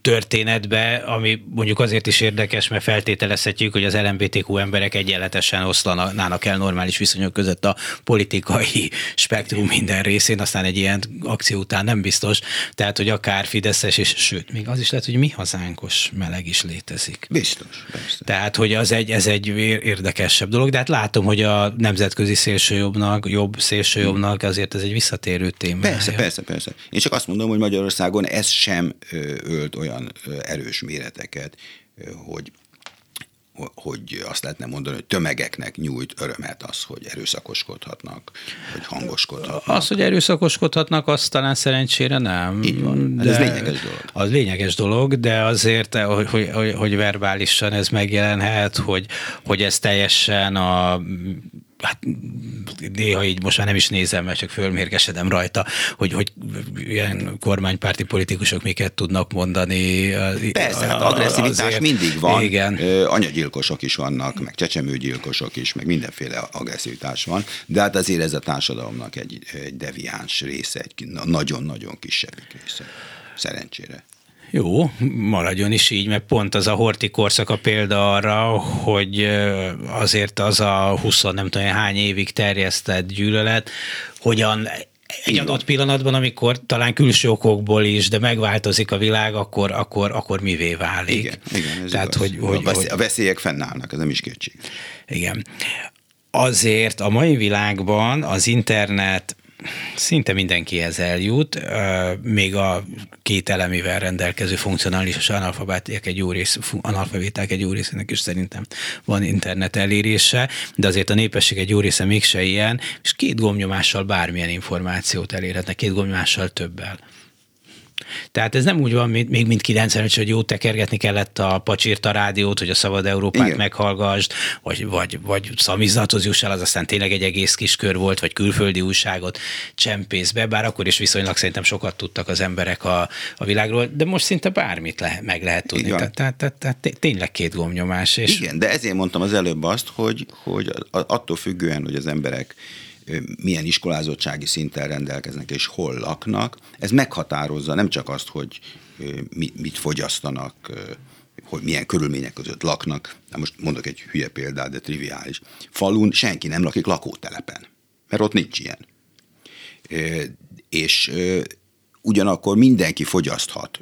B: történetbe, ami mondjuk azért is érdekes, mert feltételezhetjük, hogy az LMBTQ emberek egyenletesen oszlanának el normális viszonyok között a politikai spektrum minden részén, aztán egy ilyen akció után nem biztos. Tehát, hogy akár Fideszes, és sőt, még az is lehet, hogy mi hazánkos meleg is létezik.
C: Biztos, persze.
B: Tehát, hogy az egy, ez egy érdekesebb dolog, de hát látom, hogy a nemzetközi szélsőjobbnak, jobb szélsőjobbnak azért ez egy visszatérő téma.
C: Persze, persze, persze. Én csak azt mondom, hogy Magyarországon ez sem ölt olyan erős méreteket, hogy hogy azt lehetne mondani, hogy tömegeknek nyújt örömet az, hogy erőszakoskodhatnak, hogy hangoskodhatnak.
B: Az, hogy erőszakoskodhatnak, azt talán szerencsére nem.
C: Így van, de ez lényeges dolog.
B: Az lényeges dolog, de azért, hogy, hogy, hogy verbálisan ez megjelenhet, hogy, hogy ez teljesen a hát néha így most már nem is nézem, mert csak fölmérgesedem rajta, hogy, hogy ilyen kormánypárti politikusok miket tudnak mondani.
C: Persze, hát agresszivitás azért, mindig van. Igen. Anyagyilkosok is vannak, meg csecsemőgyilkosok is, meg mindenféle agresszivitás van, de hát azért ez a társadalomnak egy, egy deviáns része, egy nagyon-nagyon kisebbik része. Szerencsére.
B: Jó, maradjon is így, mert pont az a horti korszak példa arra, hogy azért az a 20 nem tudom hány évig terjesztett gyűlölet, hogyan egy adott pillanatban, amikor talán külső okokból is, de megváltozik a világ, akkor, akkor, akkor mivé válik.
C: Igen, igen ez Tehát, hogy, hogy, hogy, a veszélyek fennállnak, ez nem is kétség.
B: Igen. Azért a mai világban az internet szinte mindenkihez eljut, még a két elemivel rendelkező funkcionális analfabéták egy jó rész, analfabéták egy jó részének is szerintem van internet elérése, de azért a népesség egy jó része mégse ilyen, és két gomnyomással bármilyen információt elérhetnek, két gomnyomással többel. Tehát ez nem úgy van, mint, még mint 95 hogy jó tekergetni kellett a pacsírta rádiót, hogy a Szabad Európát Igen. meghallgassd, vagy, vagy, vagy szamizathoz juss el, az aztán tényleg egy egész kis kör volt, vagy külföldi újságot csempész be, bár akkor is viszonylag szerintem sokat tudtak az emberek a, a világról, de most szinte bármit le, meg lehet tudni. Tehát, tehát, tehát, tehát tényleg két gomnyomás.
C: És... Igen, de ezért mondtam az előbb azt, hogy, hogy attól függően, hogy az emberek milyen iskolázottsági szinten rendelkeznek és hol laknak. Ez meghatározza nem csak azt, hogy mit fogyasztanak, hogy milyen körülmények között laknak. Na most mondok egy hülye példát, de triviális. Falun senki nem lakik lakótelepen, mert ott nincs ilyen. És ugyanakkor mindenki fogyaszthat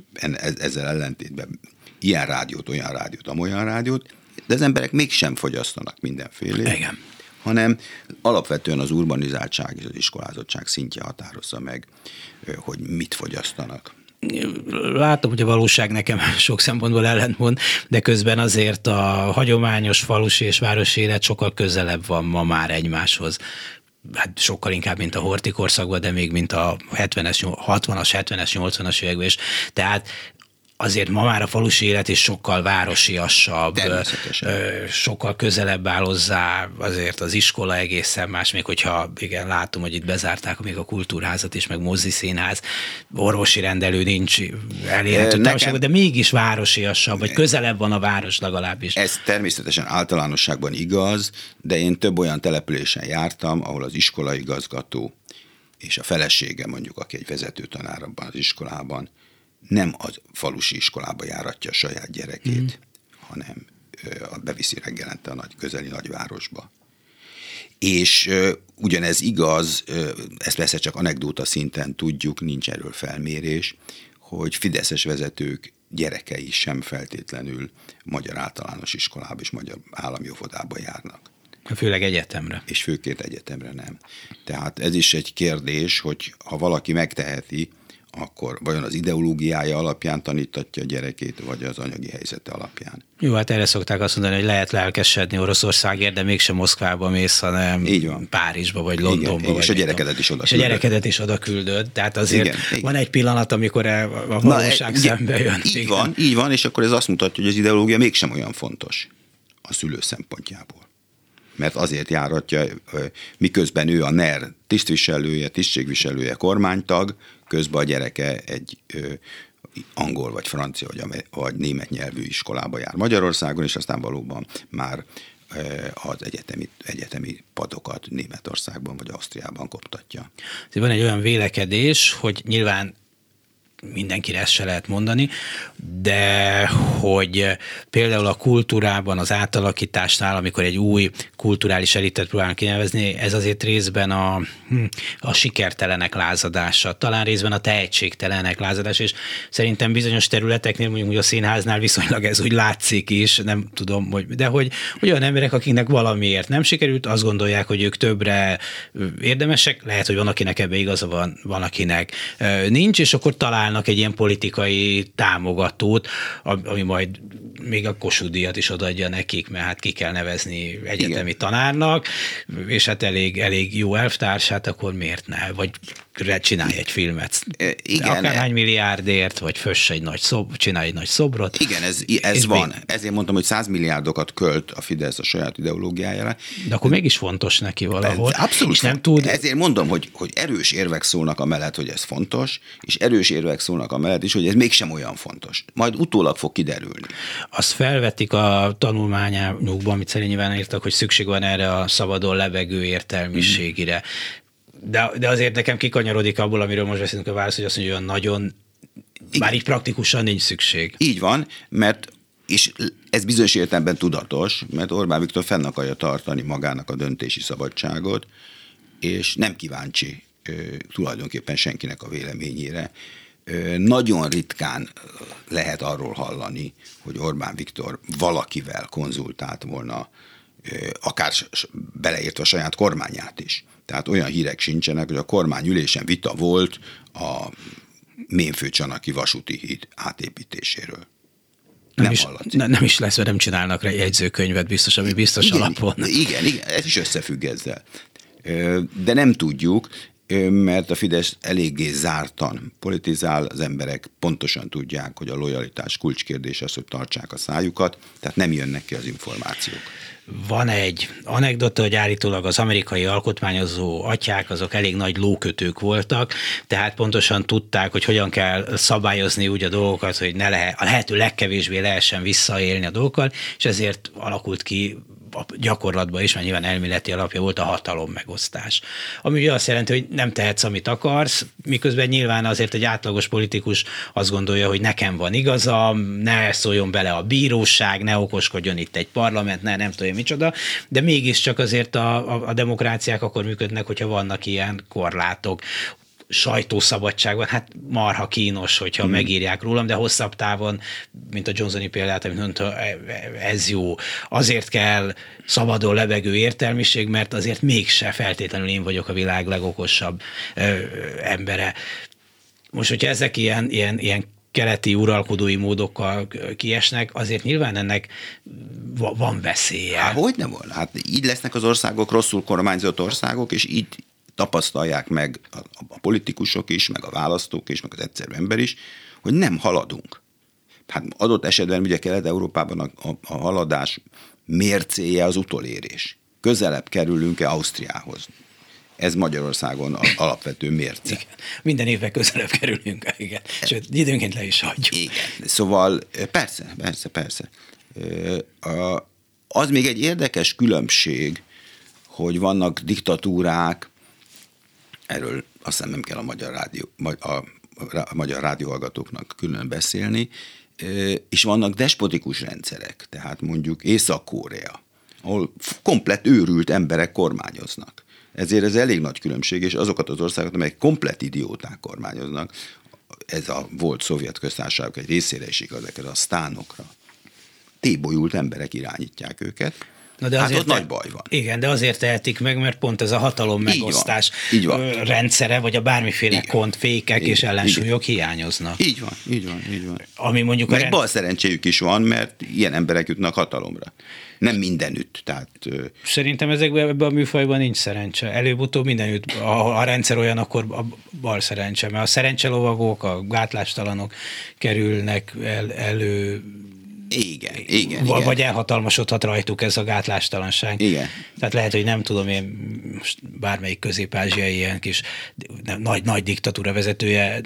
C: ezzel ellentétben ilyen rádiót, olyan rádiót, amolyan rádiót, de az emberek mégsem fogyasztanak mindenféle.
B: Igen
C: hanem alapvetően az urbanizáltság és az iskolázottság szintje határozza meg, hogy mit fogyasztanak
B: látom, hogy a valóság nekem sok szempontból ellentmond, de közben azért a hagyományos falusi és városi élet sokkal közelebb van ma már egymáshoz hát sokkal inkább, mint a horti korszakban, de még mint a 70-es, 60-as, 70-es, 80-as években is. Tehát azért ma már a falusi élet is sokkal városiasabb, sokkal közelebb áll hozzá, azért az iskola egészen más, még hogyha igen, látom, hogy itt bezárták még a kultúrházat is, meg mozi színház, orvosi rendelő nincs elérhető nekem... de mégis városiasabb, vagy közelebb van a város legalábbis.
C: Ez természetesen általánosságban igaz, de én több olyan településen jártam, ahol az iskolaigazgató és a felesége mondjuk, aki egy vezető tanár abban az iskolában, nem az falusi iskolába járatja a saját gyerekét, mm. hanem beviszi reggelente a nagy, közeli nagyvárosba. És ugyanez igaz, ezt persze csak anekdóta szinten tudjuk, nincs erről felmérés, hogy fideszes vezetők gyerekei sem feltétlenül magyar általános iskolába és magyar állami óvodába járnak.
B: Főleg egyetemre.
C: És főként egyetemre nem. Tehát ez is egy kérdés, hogy ha valaki megteheti, akkor vajon az ideológiája alapján tanítatja a gyerekét, vagy az anyagi helyzete alapján.
B: Jó, hát erre szokták azt mondani, hogy lehet lelkesedni Oroszországért, de mégsem Moszkvába mész, hanem Így van. Párizsba, vagy Londonba. Igen, vagy
C: és a gyerekedet is oda
B: És a gyerekedet is oda küldöd. Tehát azért igen, van igen. egy pillanat, amikor e- a valóság Na, szembe jön.
C: Így igen. van, így van, és akkor ez azt mutatja, hogy az ideológia mégsem olyan fontos a szülő szempontjából mert azért járatja, miközben ő a NER tisztviselője, tisztségviselője, kormánytag, közben a gyereke egy angol, vagy francia, vagy, vagy német nyelvű iskolába jár Magyarországon, és aztán valóban már az egyetemi, egyetemi padokat Németországban vagy Ausztriában koptatja.
B: Van egy olyan vélekedés, hogy nyilván mindenkire ezt se lehet mondani, de hogy például a kultúrában, az átalakításnál, amikor egy új kulturális elitet próbálnak kinevezni, ez azért részben a, hm, a sikertelenek lázadása, talán részben a tehetségtelenek lázadása, és szerintem bizonyos területeknél, mondjuk a színháznál viszonylag ez úgy látszik is, nem tudom, hogy, de hogy, hogy olyan emberek, akiknek valamiért nem sikerült, azt gondolják, hogy ők többre érdemesek, lehet, hogy van, akinek ebbe igaza van, van, akinek nincs, és akkor talán találnak egy ilyen politikai támogatót, ami majd még a Kossuth is odaadja nekik, mert hát ki kell nevezni egyetemi Igen. tanárnak, és hát elég, elég jó elvtársát, akkor miért ne? Vagy csinálj egy filmet. Igen. Akárhány milliárdért, vagy föss egy nagy szob, csinálj egy nagy szobrot.
C: Igen, ez, ez van. Még... Ezért mondtam, hogy 100 milliárdokat költ a Fidesz a saját ideológiájára.
B: De akkor mégis fontos neki valahol.
C: Abszolút. És nem tud... Ezért mondom, hogy, hogy erős érvek szólnak a mellett, hogy ez fontos, és erős érvek szólnak a mellett is, hogy ez mégsem olyan fontos. Majd utólag fog kiderülni.
B: Azt felvetik a tanulmányukban, amit szerint nyilván írtak, hogy szükség van erre a szabadon levegő értelmiségére. Mm. De, de azért nekem kikanyarodik abból, amiről most beszélünk a válasz, hogy azt mondja, hogy olyan nagyon, már így praktikusan nincs szükség.
C: Így van, mert és ez bizonyos értelemben tudatos, mert Orbán Viktor fenn akarja tartani magának a döntési szabadságot, és nem kíváncsi tulajdonképpen senkinek a véleményére nagyon ritkán lehet arról hallani, hogy Orbán Viktor valakivel konzultált volna, akár beleértve a saját kormányát is. Tehát olyan hírek sincsenek, hogy a kormányülésen vita volt a Ménfőcsanaki vasúti híd átépítéséről.
B: Nem, nem, is, ne, nem is lesz, mert nem csinálnak rá jegyzőkönyvet, biztos, ami biztos
C: igen,
B: alapon.
C: Igen, igen, ez is összefügg ezzel. De nem tudjuk, mert a Fidesz eléggé zártan politizál, az emberek pontosan tudják, hogy a lojalitás kulcskérdés az, hogy tartsák a szájukat, tehát nem jönnek ki az információk.
B: Van egy anekdota, hogy állítólag az amerikai alkotmányozó atyák azok elég nagy lókötők voltak, tehát pontosan tudták, hogy hogyan kell szabályozni úgy a dolgokat, hogy ne lehet, a lehető legkevésbé lehessen visszaélni a dolgokkal, és ezért alakult ki a gyakorlatban is, mert nyilván elméleti alapja volt a hatalom megosztás. Ami ugye azt jelenti, hogy nem tehetsz, amit akarsz, miközben nyilván azért egy átlagos politikus azt gondolja, hogy nekem van igazam, ne szóljon bele a bíróság, ne okoskodjon itt egy parlament, ne nem tudja micsoda, de mégiscsak azért a, a, a demokráciák akkor működnek, hogyha vannak ilyen korlátok sajtószabadság van, hát marha kínos, hogyha hmm. megírják rólam, de hosszabb távon, mint a Johnsoni példát, amit mondta, e, e, ez jó. Azért kell szabadon levegő értelmiség, mert azért mégse feltétlenül én vagyok a világ legokosabb ö, embere. Most, hogyha ezek ilyen, ilyen, ilyen keleti uralkodói módokkal kiesnek, azért nyilván ennek van veszélye.
C: Hát hogy nem volna? Hát így lesznek az országok rosszul kormányzott országok, és így tapasztalják meg a, a politikusok is, meg a választók is, meg az egyszerű ember is, hogy nem haladunk. Hát adott esetben ugye Kelet-Európában a, a, a haladás mércéje az utolérés. Közelebb kerülünk-e Ausztriához? Ez Magyarországon a alapvető mérce.
B: Igen. Minden évben közelebb kerülünk, igen. Sőt, időnként le is hagyjuk.
C: Igen. Szóval persze, persze, persze. Az még egy érdekes különbség, hogy vannak diktatúrák, erről azt hiszem nem kell a magyar, rádió, a, a magyar rádióhallgatóknak külön beszélni, és vannak despotikus rendszerek, tehát mondjuk Észak-Korea, ahol komplett őrült emberek kormányoznak. Ezért ez elég nagy különbség, és azokat az országokat, amelyek komplett idióták kormányoznak, ez a volt szovjet köztársaságok egy részére is igaz, ezekre a sztánokra, tébolyult emberek irányítják őket, Na de hát azért ott te, nagy baj van.
B: Igen, de azért tehetik meg, mert pont ez a hatalom megosztás így van, így van. rendszere, vagy a bármiféle igen. kont, fékek igen, és ellensúlyok igen. hiányoznak.
C: Így van, így van, így van.
B: Ami mondjuk
C: Meg a rend... bal szerencséjük is van, mert ilyen emberek jutnak hatalomra. Nem mindenütt. Tehát,
B: Szerintem ezekben ebben a műfajban nincs szerencse. Előbb-utóbb mindenütt, a, a rendszer olyan, akkor a bal szerencse, mert a szerencselovagok, a gátlástalanok kerülnek el, elő
C: igen, igen,
B: vagy,
C: igen.
B: Elhatalmasodhat rajtuk ez a gátlástalanság.
C: Igen.
B: Tehát lehet, hogy nem tudom én, most bármelyik közép-ázsiai ilyen kis nagy, nagy diktatúra vezetője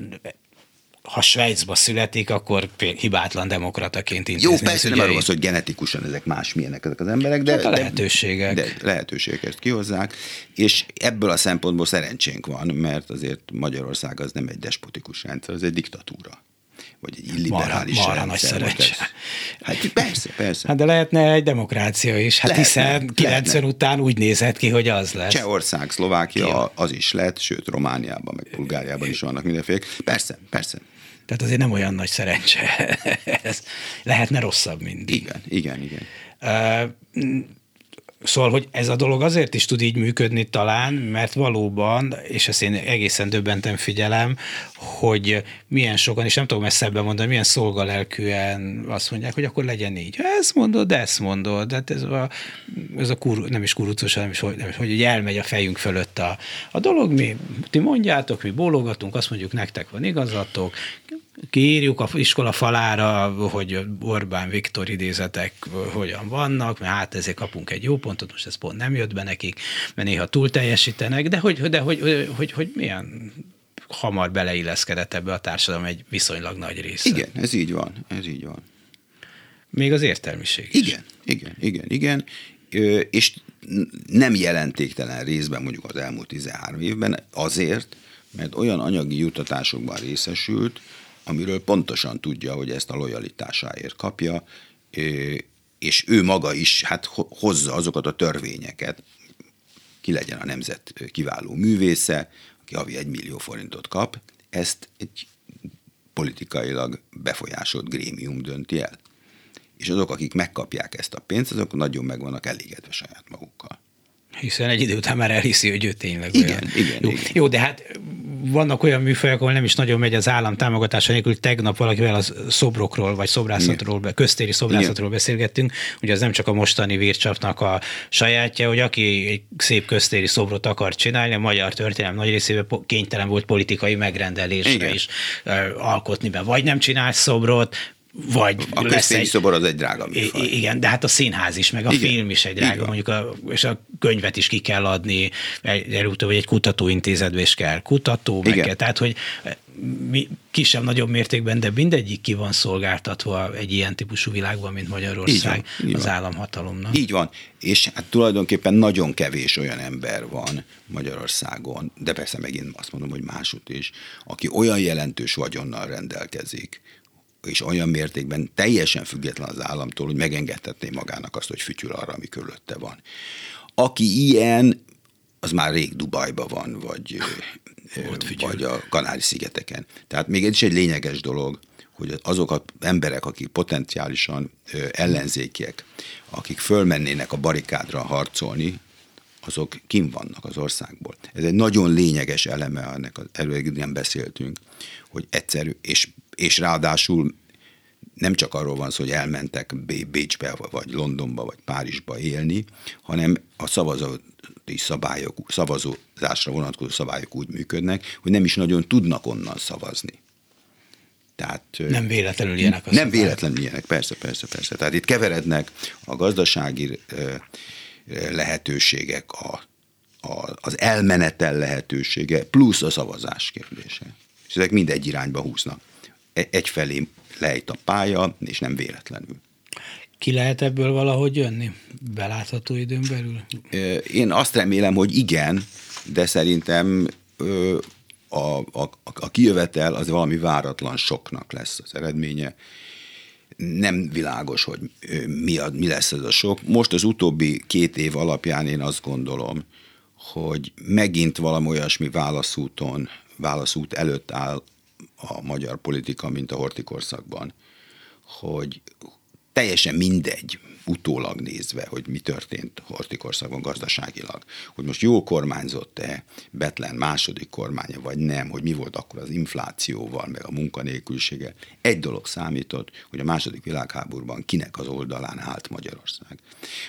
B: ha Svájcba születik, akkor hibátlan demokrataként intézni.
C: Jó, persze nem arról az, hogy genetikusan ezek másmilyenek ezek az emberek, de, hát
B: a lehetőségek.
C: De, de lehetőségeket kihozzák, és ebből a szempontból szerencsénk van, mert azért Magyarország az nem egy despotikus rendszer, az egy diktatúra vagy egy illiberális
B: marha, marha nagy szerencse.
C: Hát persze, persze.
B: Hát de lehetne egy demokrácia is, hát lehetne, hiszen 90 lehetne. után úgy nézett ki, hogy az lesz.
C: Csehország, Szlovákia, ja. az is lett, sőt Romániában, meg Bulgáriában is vannak mindenféle. Persze, persze.
B: Tehát azért nem olyan nagy szerencse. Ez lehetne rosszabb mindig.
C: Igen, igen, igen.
B: Szóval, hogy ez a dolog azért is tud így működni talán, mert valóban, és ezt én egészen döbbenten figyelem, hogy milyen sokan, és nem tudom messzebben mondani, milyen szolgalelkűen azt mondják, hogy akkor legyen így. Ezt mondod, ezt mondod. De hát ez a, ez a kur, nem is kurucos, nem is, hogy, nem is, hogy így elmegy a fejünk fölött a, a dolog, mi, ti mondjátok, mi bólogatunk, azt mondjuk, nektek van igazatok, kiírjuk a iskola falára, hogy Orbán Viktor idézetek hogyan vannak, mert hát ezért kapunk egy jó pontot, most ez pont nem jött be nekik, mert néha túl teljesítenek, de hogy, de hogy, hogy, hogy, hogy milyen hamar beleilleszkedett ebbe a társadalom egy viszonylag nagy része.
C: Igen, ez így van, ez így van.
B: Még az értelmiség is.
C: Igen, igen, igen, igen, és nem jelentéktelen részben mondjuk az elmúlt 13 évben azért, mert olyan anyagi jutatásokban részesült, amiről pontosan tudja, hogy ezt a lojalitásáért kapja, és ő maga is hát hozza azokat a törvényeket, ki legyen a nemzet kiváló művésze, aki havi egy millió forintot kap, ezt egy politikailag befolyásolt grémium dönti el. És azok, akik megkapják ezt a pénzt, azok nagyon meg vannak elégedve saját magukkal.
B: Hiszen egy idő után már elhiszi, hogy ő tényleg
C: igen, olyan. Igen,
B: jó.
C: igen.
B: jó, de hát vannak olyan műfajok, ahol nem is nagyon megy az állam támogatása nélkül. Tegnap valakivel a szobrokról, vagy szobrászatról, Igen. köztéri szobrászatról Igen. beszélgettünk. Ugye az nem csak a mostani vircsapnak a sajátja, hogy aki egy szép köztéri szobrot akar csinálni, a magyar történelem nagy részében kénytelen volt politikai megrendelésre Igen. is alkotni be. Vagy nem csinálsz szobrot, vagy
C: a lesz egy... szobor az egy drága műfaj.
B: Igen, de hát a színház is, meg a igen, film is egy drága, mondjuk a, és a könyvet is ki kell adni, előbb, vagy egy kutatóintézetbe is kell kutató, meg kell, tehát hogy mi kisebb-nagyobb mértékben, de mindegyik ki van szolgáltatva egy ilyen típusú világban, mint Magyarország így van, így az van. államhatalomnak.
C: Így van, és hát tulajdonképpen nagyon kevés olyan ember van Magyarországon, de persze megint azt mondom, hogy másút is, aki olyan jelentős vagyonnal rendelkezik, és olyan mértékben teljesen független az államtól, hogy megengedhetné magának azt, hogy fütyül arra, ami körülötte van. Aki ilyen, az már rég Dubajba van, vagy, vagy a Kanári-szigeteken. Tehát még ez is egy lényeges dolog, hogy azok az emberek, akik potenciálisan ellenzékiek, akik fölmennének a barikádra harcolni, azok kim vannak az országból. Ez egy nagyon lényeges eleme, ennek az, erről nem beszéltünk, hogy egyszerű, és és ráadásul nem csak arról van szó, hogy elmentek Bécsbe, vagy Londonba, vagy Párizsba élni, hanem a szavazati szabályok, szavazózásra vonatkozó szabályok úgy működnek, hogy nem is nagyon tudnak onnan szavazni.
B: Tehát, nem véletlenül ilyenek
C: a Nem szabályok. véletlenül ilyenek, persze, persze, persze. Tehát itt keverednek a gazdasági lehetőségek, a, a, az elmenetel lehetősége, plusz a szavazás kérdése. És ezek mindegy irányba húznak. E-, egyfelé lejt a pálya, és nem véletlenül.
B: Ki lehet ebből valahogy jönni? Belátható időn belül?
C: Én azt remélem, hogy igen, de szerintem a, a, a kijövetel az valami váratlan soknak lesz az eredménye. Nem világos, hogy mi, a, mi lesz ez a sok. Most az utóbbi két év alapján én azt gondolom, hogy megint valami olyasmi válaszúton, válaszút előtt áll a magyar politika, mint a hortikorszakban, hogy teljesen mindegy, utólag nézve, hogy mi történt Hortikorszakban gazdaságilag. Hogy most jól kormányzott-e Betlen második kormánya, vagy nem, hogy mi volt akkor az inflációval, meg a munkanélkülisége. Egy dolog számított, hogy a második világháborúban kinek az oldalán állt Magyarország.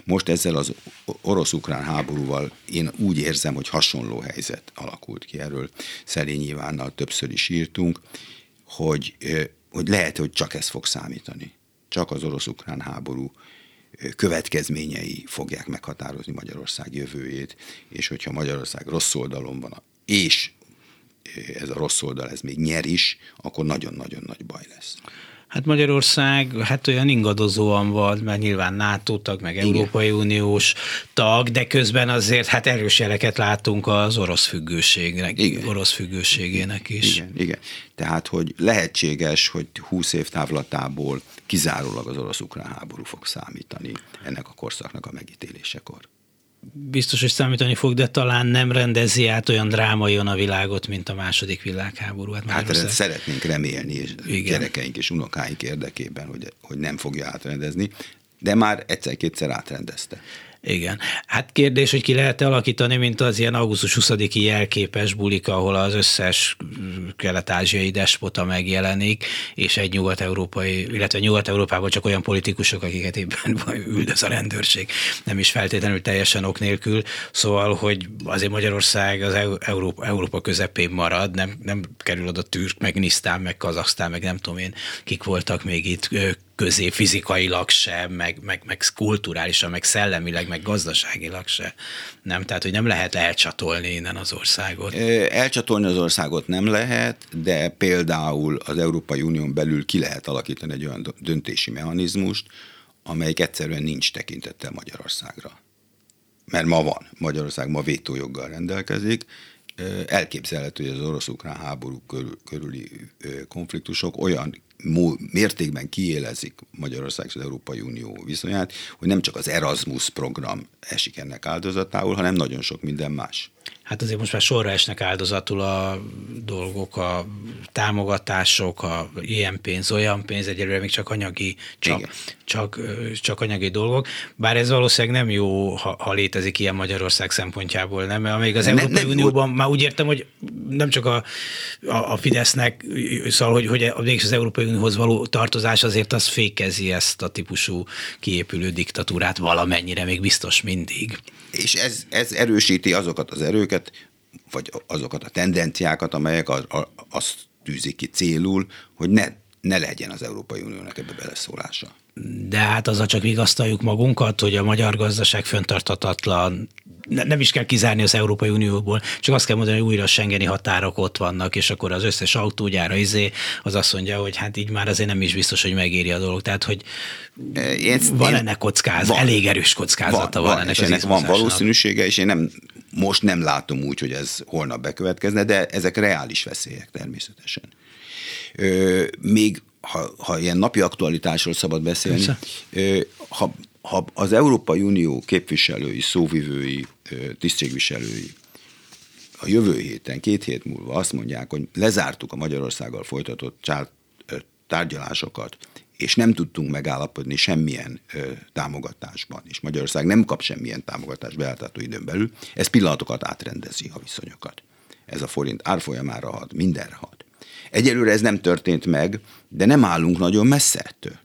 C: Most ezzel az orosz-ukrán háborúval én úgy érzem, hogy hasonló helyzet alakult ki erről. Szerény Ivánnal többször is írtunk, hogy, hogy lehet, hogy csak ez fog számítani. Csak az orosz-ukrán háború következményei fogják meghatározni Magyarország jövőjét, és hogyha Magyarország rossz oldalon van, és ez a rossz oldal, ez még nyer is, akkor nagyon-nagyon nagy baj lesz.
B: Hát Magyarország hát olyan ingadozóan van, mert nyilván NATO tag, meg Igen. Európai Uniós tag, de közben azért hát erős jeleket látunk az orosz függőségnek, igen. orosz függőségének is.
C: Igen, igen. Tehát, hogy lehetséges, hogy 20 év távlatából kizárólag az orosz-ukrán háború fog számítani ennek a korszaknak a megítélésekor
B: biztos, hogy számítani fog, de talán nem rendezi át olyan drámaian a világot, mint a második világháború.
C: Hát, hát ezt szeretnénk remélni, és Igen. gyerekeink és unokáink érdekében, hogy, hogy nem fogja átrendezni, de már egyszer-kétszer átrendezte.
B: Igen. Hát kérdés, hogy ki lehet alakítani, mint az ilyen augusztus 20-i jelképes bulika, ahol az összes kelet-ázsiai despota megjelenik, és egy nyugat-európai, illetve nyugat-európában csak olyan politikusok, akiket éppen üldöz a rendőrség, nem is feltétlenül teljesen ok nélkül. Szóval, hogy azért Magyarország az Európa, Európa közepén marad, nem, nem kerül oda Türk, meg Nisztán, meg Kazaksztán, meg nem tudom én, kik voltak még itt közé fizikailag se, meg, meg, meg kulturálisan, meg szellemileg, meg gazdaságilag se. Nem, tehát, hogy nem lehet elcsatolni innen az országot.
C: Elcsatolni az országot nem lehet, de például az Európai Unión belül ki lehet alakítani egy olyan döntési mechanizmust, amelyik egyszerűen nincs tekintettel Magyarországra. Mert ma van. Magyarország ma vétójoggal rendelkezik, elképzelhető, hogy az orosz-ukrán háború körüli konfliktusok olyan mértékben kiélezik Magyarország és az Európai Unió viszonyát, hogy nem csak az Erasmus program esik ennek áldozatául, hanem nagyon sok minden más
B: hát azért most már sorra esnek áldozatul a dolgok, a támogatások, a ilyen pénz, olyan pénz, egyelőre még csak anyagi, csak, csak, csak anyagi dolgok. Bár ez valószínűleg nem jó, ha, ha létezik ilyen Magyarország szempontjából, nem? Mert még az nem, Európai nem, Unióban már úgy értem, hogy nem csak a, a, a Fidesznek, szóval, hogy, hogy mégis az Európai Unióhoz való tartozás azért az fékezi ezt a típusú kiépülő diktatúrát valamennyire, még biztos mindig.
C: És ez, ez erősíti azokat az erőket, vagy azokat a tendenciákat, amelyek az, azt tűzik ki célul, hogy ne, ne legyen az Európai Uniónak ebbe beleszólása.
B: De hát azzal csak vigasztaljuk magunkat, hogy a magyar gazdaság föntartatatlan, ne, nem is kell kizárni az Európai Unióból, csak azt kell mondani, hogy újra a Schengeni határok ott vannak, és akkor az összes autógyára izé, az azt mondja, hogy hát így már azért nem is biztos, hogy megéri a dolog. Tehát, hogy én, van én, ennek kockázat, van, elég erős kockázata van, van, van ennek
C: és ennek van valószínűsége, és én nem, most nem látom úgy, hogy ez holnap bekövetkezne, de ezek reális veszélyek természetesen. Ö, még ha, ha ilyen napi aktualitásról szabad beszélni, ö, ha ha az Európai Unió képviselői, szóvivői, tisztségviselői a jövő héten, két hét múlva azt mondják, hogy lezártuk a Magyarországgal folytatott tárgyalásokat, és nem tudtunk megállapodni semmilyen ö, támogatásban, és Magyarország nem kap semmilyen támogatást beálltató időn belül, ez pillanatokat átrendezi a viszonyokat. Ez a forint árfolyamára hat, mindenre hat. Egyelőre ez nem történt meg, de nem állunk nagyon messze ettől.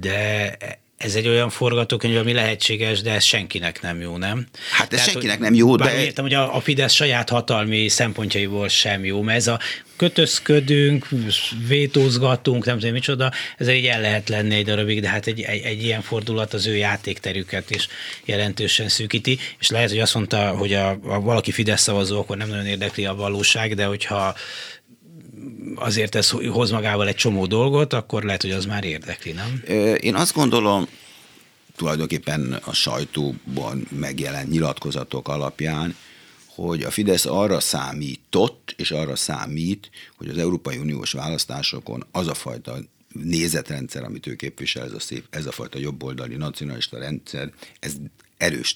B: De ez egy olyan forgatókönyv, ami lehetséges, de ez senkinek nem jó, nem?
C: Hát ez Tehát, senkinek nem jó,
B: de... Értem, hogy a, a Fidesz saját hatalmi szempontjaiból sem jó, mert ez a kötözködünk, vétózgatunk, nem tudom micsoda, ez így el lehet lenni egy darabig, de hát egy, egy, egy ilyen fordulat az ő játékterüket is jelentősen szűkíti, és lehet, hogy azt mondta, hogy a, a valaki Fidesz szavazó, akkor nem nagyon érdekli a valóság, de hogyha azért ez hoz magával egy csomó dolgot, akkor lehet, hogy az már érdekli, nem?
C: Én azt gondolom, tulajdonképpen a sajtóban megjelent nyilatkozatok alapján, hogy a Fidesz arra számított, és arra számít, hogy az Európai Uniós választásokon az a fajta nézetrendszer, amit ő képvisel, ez a, szép, ez a fajta jobboldali nacionalista rendszer, ez erős,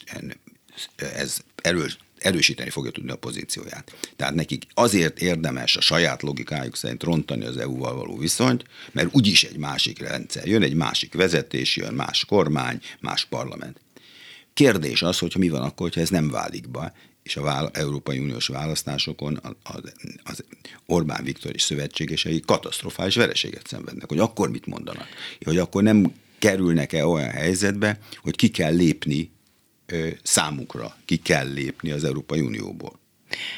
C: ez erős, erősíteni fogja tudni a pozícióját. Tehát nekik azért érdemes a saját logikájuk szerint rontani az EU-val való viszonyt, mert úgyis egy másik rendszer. Jön egy másik vezetés, jön más kormány, más parlament. Kérdés az, hogyha mi van akkor, hogyha ez nem válik be, és a vála- Európai Uniós választásokon az, az Orbán Viktor és szövetségesei katasztrofális vereséget szenvednek, hogy akkor mit mondanak, hogy akkor nem kerülnek-e olyan helyzetbe, hogy ki kell lépni számukra ki kell lépni az Európai Unióból.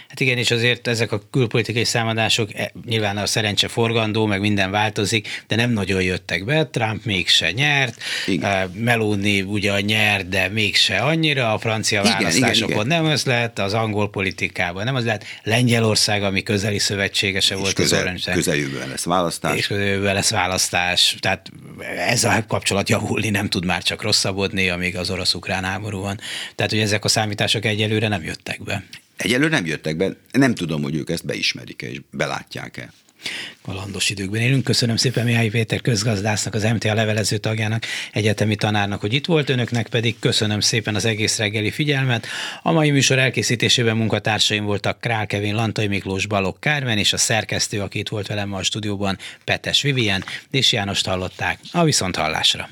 B: Hát igen, és azért ezek a külpolitikai számadások e, nyilván a szerencse forgandó, meg minden változik, de nem nagyon jöttek be. Trump mégse nyert, igen. Meloni ugye nyer, de mégse annyira, a francia igen, választásokon igen, igen. nem az lett, az angol politikában nem az lett, Lengyelország, ami közeli szövetségese és volt
C: közel, az Orange. Közeljövőben lesz választás.
B: És közeljövőben lesz választás. Tehát ez a kapcsolat javulni nem tud már csak rosszabbodni, amíg az orosz-ukrán háború van. Tehát, hogy ezek a számítások egyelőre nem jöttek be.
C: Egyelőre nem jöttek be, nem tudom, hogy ők ezt beismerik-e és belátják-e.
B: Kalandos időkben élünk. Köszönöm szépen Mihály Péter közgazdásznak, az MTA levelező tagjának, egyetemi tanárnak, hogy itt volt, önöknek pedig köszönöm szépen az egész reggeli figyelmet. A mai műsor elkészítésében munkatársaim voltak Král Kevin, Lantai Miklós, Balog Kármen és a szerkesztő, aki itt volt velem ma a stúdióban, Petes Vivien, és Jánost hallották. A viszont hallásra.